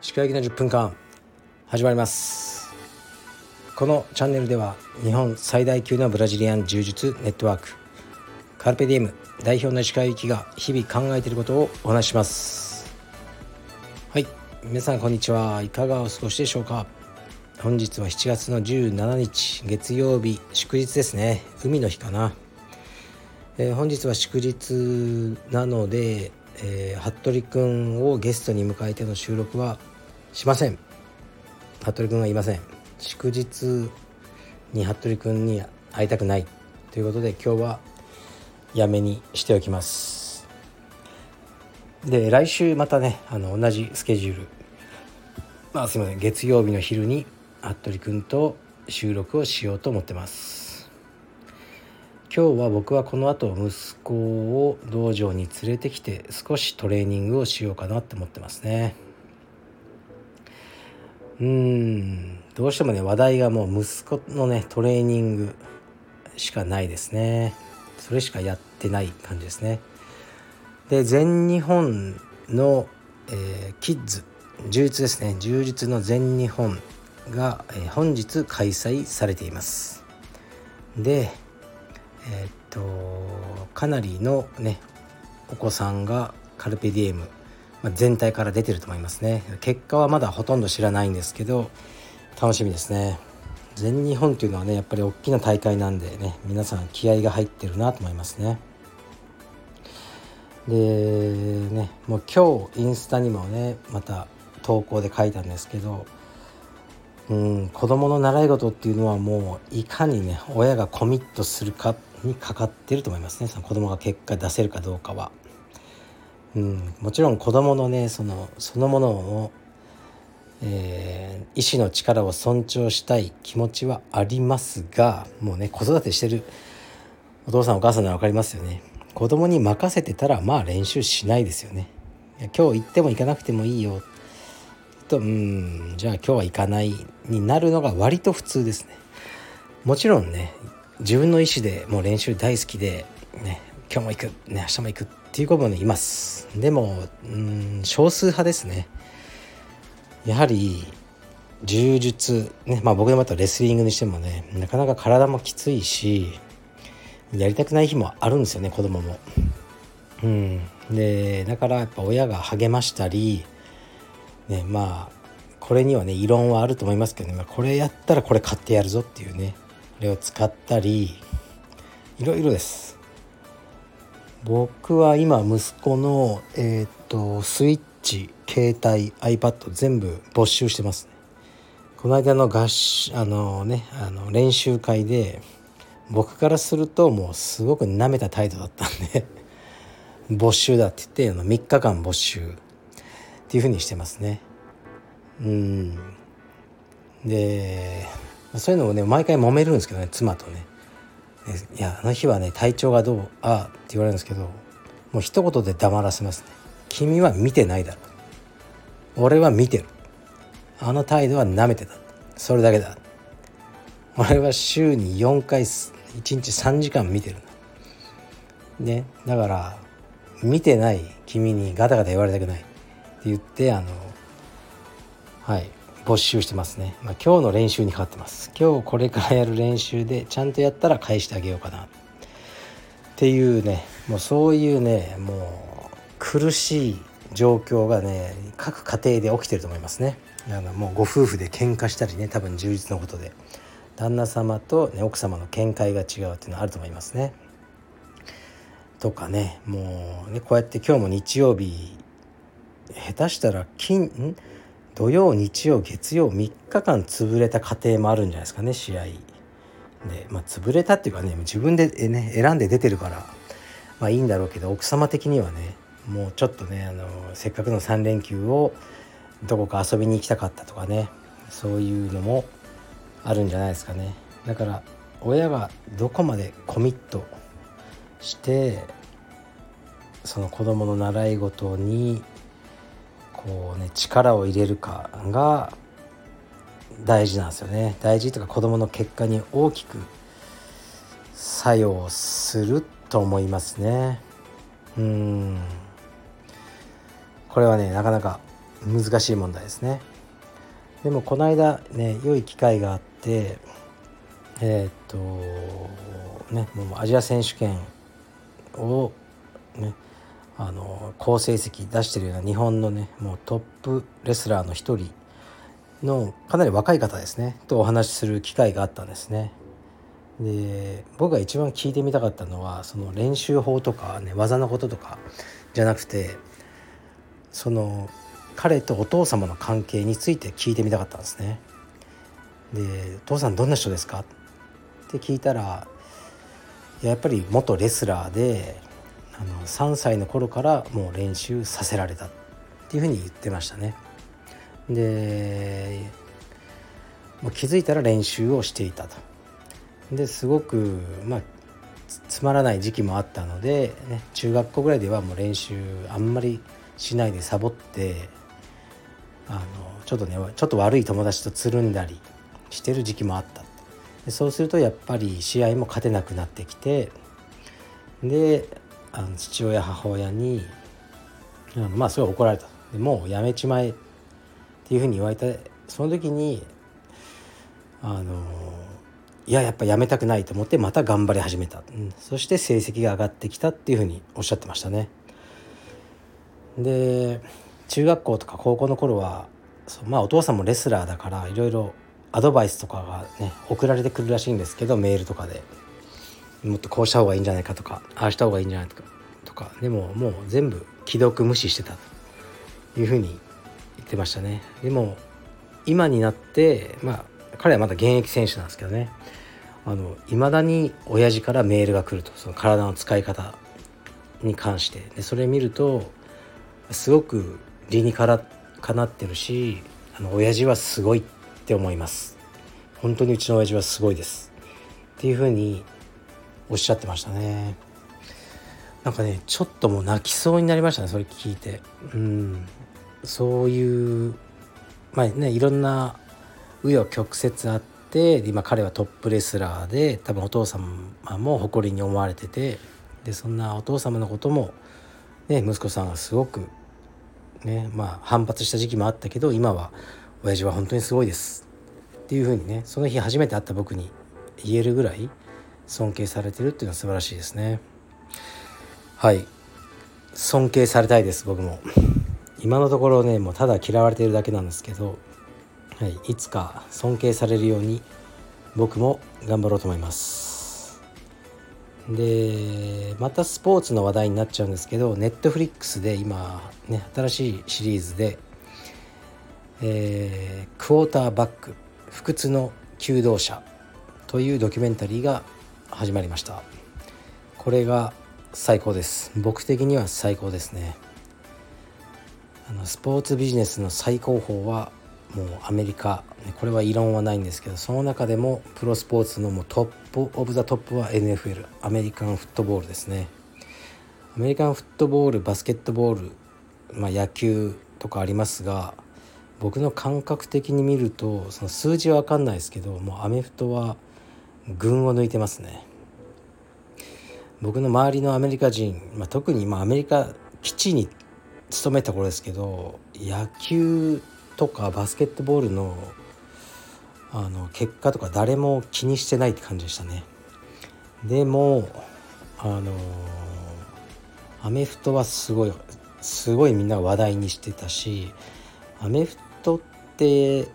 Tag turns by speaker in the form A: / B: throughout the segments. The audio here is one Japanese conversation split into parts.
A: 歯科医の10分間始まります。このチャンネルでは日本最大級のブラジリアン柔術ネットワーク。カルペディエム代表の石川由紀が日々考えていることをお話します。はい。皆さんこんにちは。いかがお過ごしでしょうか？本日は7月の17日月曜日祝日ですね。海の日かな、えー、本日は祝日なので、えー、服部くんをゲストに迎えての収録はしません。服部くんはいません。祝日に服部くんに会いたくないということで今日はやめにしておきます。で来週またねあの同じスケジュール。まあすいません。月曜日の昼に服部君と収録をしようと思ってます。今日は僕はこの後息子を道場に連れてきて少しトレーニングをしようかなって思ってますね。うんどうしてもね話題がもう息子のねトレーニングしかないですね。それしかやってない感じですね。で全日本の、えー、キッズ充実ですね。充実の全日本が、えー、本日開催されています。でえー、っとかなりのねお子さんがカルペディエム、まあ、全体から出てると思いますね。結果はまだほとんど知らないんですけど楽しみですね。全日本っていうのはねやっぱり大きな大会なんでね皆さん気合が入ってるなと思いますね。でねもう今日インスタにもねまた投稿で書いたんですけどうん子どもの習い事っていうのはもういかにね親がコミットするかっにかかってると思いますね。その子どもが結果出せるかどうかは。うん、もちろん子どものねそのそのものを、えー、意志の力を尊重したい気持ちはありますがもうね子育てしてるお父さんお母さんなら分かりますよね。子供に任せてたらまあ練習しないですよね。今日行っても行かなくてもいいよ。とうんじゃあ今日は行かないになるのが割と普通ですね。もちろんね自分の意思でもう練習大好きでね今日も行く、ね、明日も行くっていう子もねいます。でもうん少数派ですね。やはり柔術ねまあ僕でもまたレスリングにしてもねなかなか体もきついしやりたくない日もあるんですよね子供も。うん。でだからやっぱ親が励ましたりねまあこれにはね異論はあると思いますけどね、まあ、これやったらこれ買ってやるぞっていうね。れを使ったりいろいろです。僕は今息子のえっ、とスイッチ携帯 iPad 全部没収してますね。この間の合あのねあの練習会で僕からするともうすごくなめた態度だったんで没収だって言って3日間没収っていうふうにしてますね。うん。でそういうのをね毎回揉めるんですけどね妻とね「いやあの日はね体調がどう？ああ」って言われるんですけどもう一言で黙らせますね「君は見てないだろ俺は見てるあの態度はなめてたそれだけだ俺は週に4回1日3時間見てるねだから見てない君にガタガタ言われたくないって言ってあのはい。没収してますね、まあ、今日の練習にかかってます。今日これからやる練習でちゃんとやったら返してあげようかな。っていうねもうそういうねもう苦しい状況がね各家庭で起きてると思いますね。あのもうご夫婦で喧嘩したりね多分充実のことで。旦那様と、ね、奥様の見解が違うっていうのはあると思いますね。とかねもうねこうやって今日も日曜日下手したら金土曜日曜月曜3日間潰れた家庭もあるんじゃないですかね試合。でまあ潰れたっていうかね自分で、ね、選んで出てるからまあいいんだろうけど奥様的にはねもうちょっとねあのせっかくの3連休をどこか遊びに行きたかったとかねそういうのもあるんじゃないですかね。だから親がどこまでコミットしてその子供の習い事にこうね力を入れるかが大事なんですよね。大事とか子どもの結果に大きく作用すると思いますね。うん。これはねなかなか難しい問題ですね。でもこの間ね良い機会があってえー、っとねもうアジア選手権をねあの好成績出してるような日本のねもうトップレスラーの一人のかなり若い方ですねとお話しする機会があったんですね。で僕が一番聞いてみたかったのはその練習法とか、ね、技のこととかじゃなくてその彼とお父様の関係について聞いてみたかったんですね。で「お父さんどんな人ですか?」って聞いたらやっぱり元レスラーであの3歳の頃からもう練習させられたっていうふうに言ってましたね。でも気づいたら練習をしていたと。ですごくまあつまらない時期もあったので、ね、中学校ぐらいではもう練習あんまりしないでサボってあのちょっとねちょっと悪い友達とつるんだりしてる時期もあったでそうするとやっぱり試合も勝てなくなってきてであの父親母親にあのまあすごい怒られた。でもうやめちまえっていうふうに言われてその時にあのいややっぱやめたくないと思ってまた頑張り始めた、うん、そして成績が上がってきたっていうふうにおっしゃってましたね。で中学校とか高校の頃はまあお父さんもレスラーだからいろいろアドバイスとかがね送られてくるらしいんですけどメールとかで。もっとこうした方がいいんじゃないかとかああした方がいいんじゃないかとか。でももう全部既読無視してたというふうに言ってましたね。でも今になってまあ彼はまだ現役選手なんですけどね。あの未だに親父からメールが来ると。その体の使い方に関して。でそれ見るとすごく理にかなかなってるしあの親父はすごいって思います。本当にうちの親父はすごいです。っていうふうにおっしゃってましたね。なんかねちょっともう泣きそうになりましたねそれ聞いて。うん。そういうまあねいろんな紆余曲折あって今彼はトップレスラーで多分お父様も誇りに思われててでそんなお父様のことも、ね、息子さんがすごく、ねまあ、反発した時期もあったけど今は親父は本当にすごいですっていうふうにねその日初めて会った僕に言えるぐらい尊敬されてるっていうのは素晴らしいですね。はい。尊敬されたいです僕も。今のところねもうただ嫌われてるだけなんですけど、はい、いつか尊敬されるように僕も頑張ろうと思います。でまたスポーツの話題になっちゃうんですけどネットフリックスで今ね新しいシリーズで、えー、クォーターバック不屈の求道者というドキュメンタリーが始まりました。これが最高です。僕的には最高ですね。あのスポーツビジネスの最高峰はもうアメリカ。これは異論はないんですけどその中でもプロスポーツのもう top of the top は NFL アメリカンフットボールですね。アメリカンフットボールバスケットボール、まあ、野球とかありますが僕の感覚的に見るとその数字は分かんないですけどもうアメフトは群を抜いてますね。僕の周りのアメリカ人、まあ、特に今アメリカ基地に勤めた頃ですけど野球とかバスケットボールのあの結果とか誰も気にしてないって感じでしたね。でもあのアメフトはすごいすごいみんな話題にしてたしアメフトってう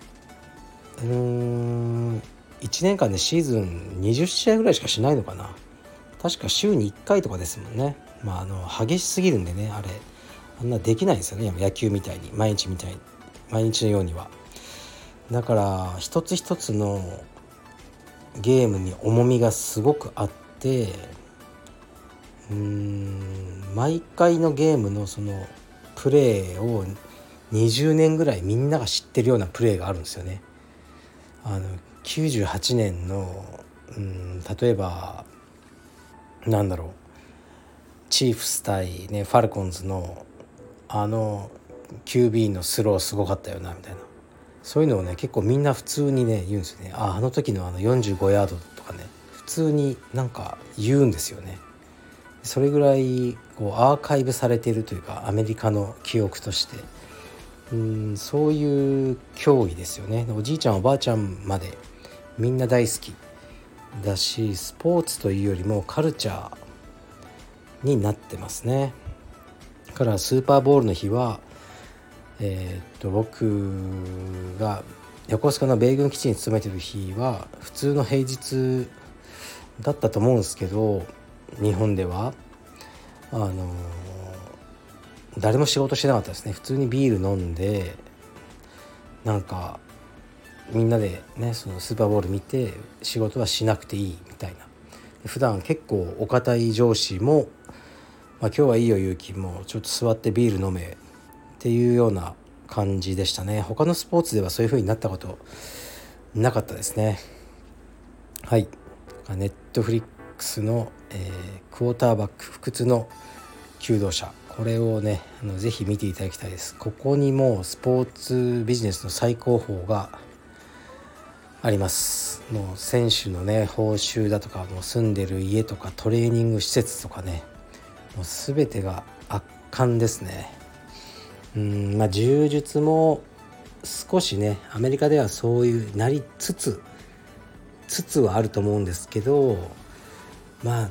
A: ーん1年間でシーズン20試合ぐらいしかしないのかな。確か週に1回とかですもんね。まああの激しすぎるんでねあれ。あんなできないですよね。野球みたいに。毎日みたいに。毎日のようには。だから一つ一つのゲームに重みがすごくあってうーん毎回のゲームのそのプレーを20年ぐらいみんなが知ってるようなプレーがあるんですよね。あの98年の、うん、例えばなんだろう。チーフス対、ね、ファルコンズのあの QB のスローすごかったよなみたいな。そういうのをね結構みんな普通にね言うんですよね。ああの時のあの45ヤードとかね。普通になんか言うんですよね。それぐらいこうアーカイブされているというかアメリカの記憶として。うんそういう競技ですよね。おじいちゃんおばあちゃんまでみんな大好きだしスポーツというよりもカルチャーになってますね。だからスーパーボールの日はえー、っと僕が横須賀の米軍基地に勤めてる日は普通の平日だったと思うんですけど日本ではあの誰も仕事してなかったですね。普通にビール飲んでなんかみんなでねそのスーパーボール見て仕事はしなくていいみたいな。普段結構お堅い上司も、まあ、今日はいいよ勇気もちょっと座ってビール飲めっていうような感じでしたね。他のスポーツではそういう風になったことなかったですね。はい。ネットフリックスの、えー、クォーターバック不屈の求道者。これをねあのぜひ見ていただきたいです。ここにもスポーツビジネスの最高峰がありますもう選手のね報酬だとかもう住んでる家とかトレーニング施設とかねもう全てが圧巻ですねうんまあ柔術も少しねアメリカではそういうなりつつつつはあると思うんですけどまあ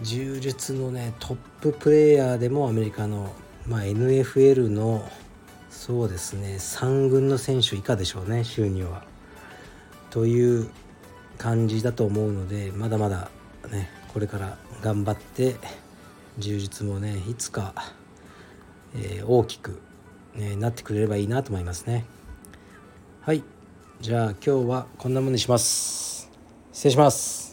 A: 柔術のねトッププレーヤーでもアメリカの、まあ、NFL のそうですね3軍の選手以下でしょうね収入は。という感じだと思うのでまだまだねこれから頑張って充実もねいつか、えー、大きく、ね、なってくれればいいなと思いますね。はいじゃあ今日はこんなもんにします。失礼します。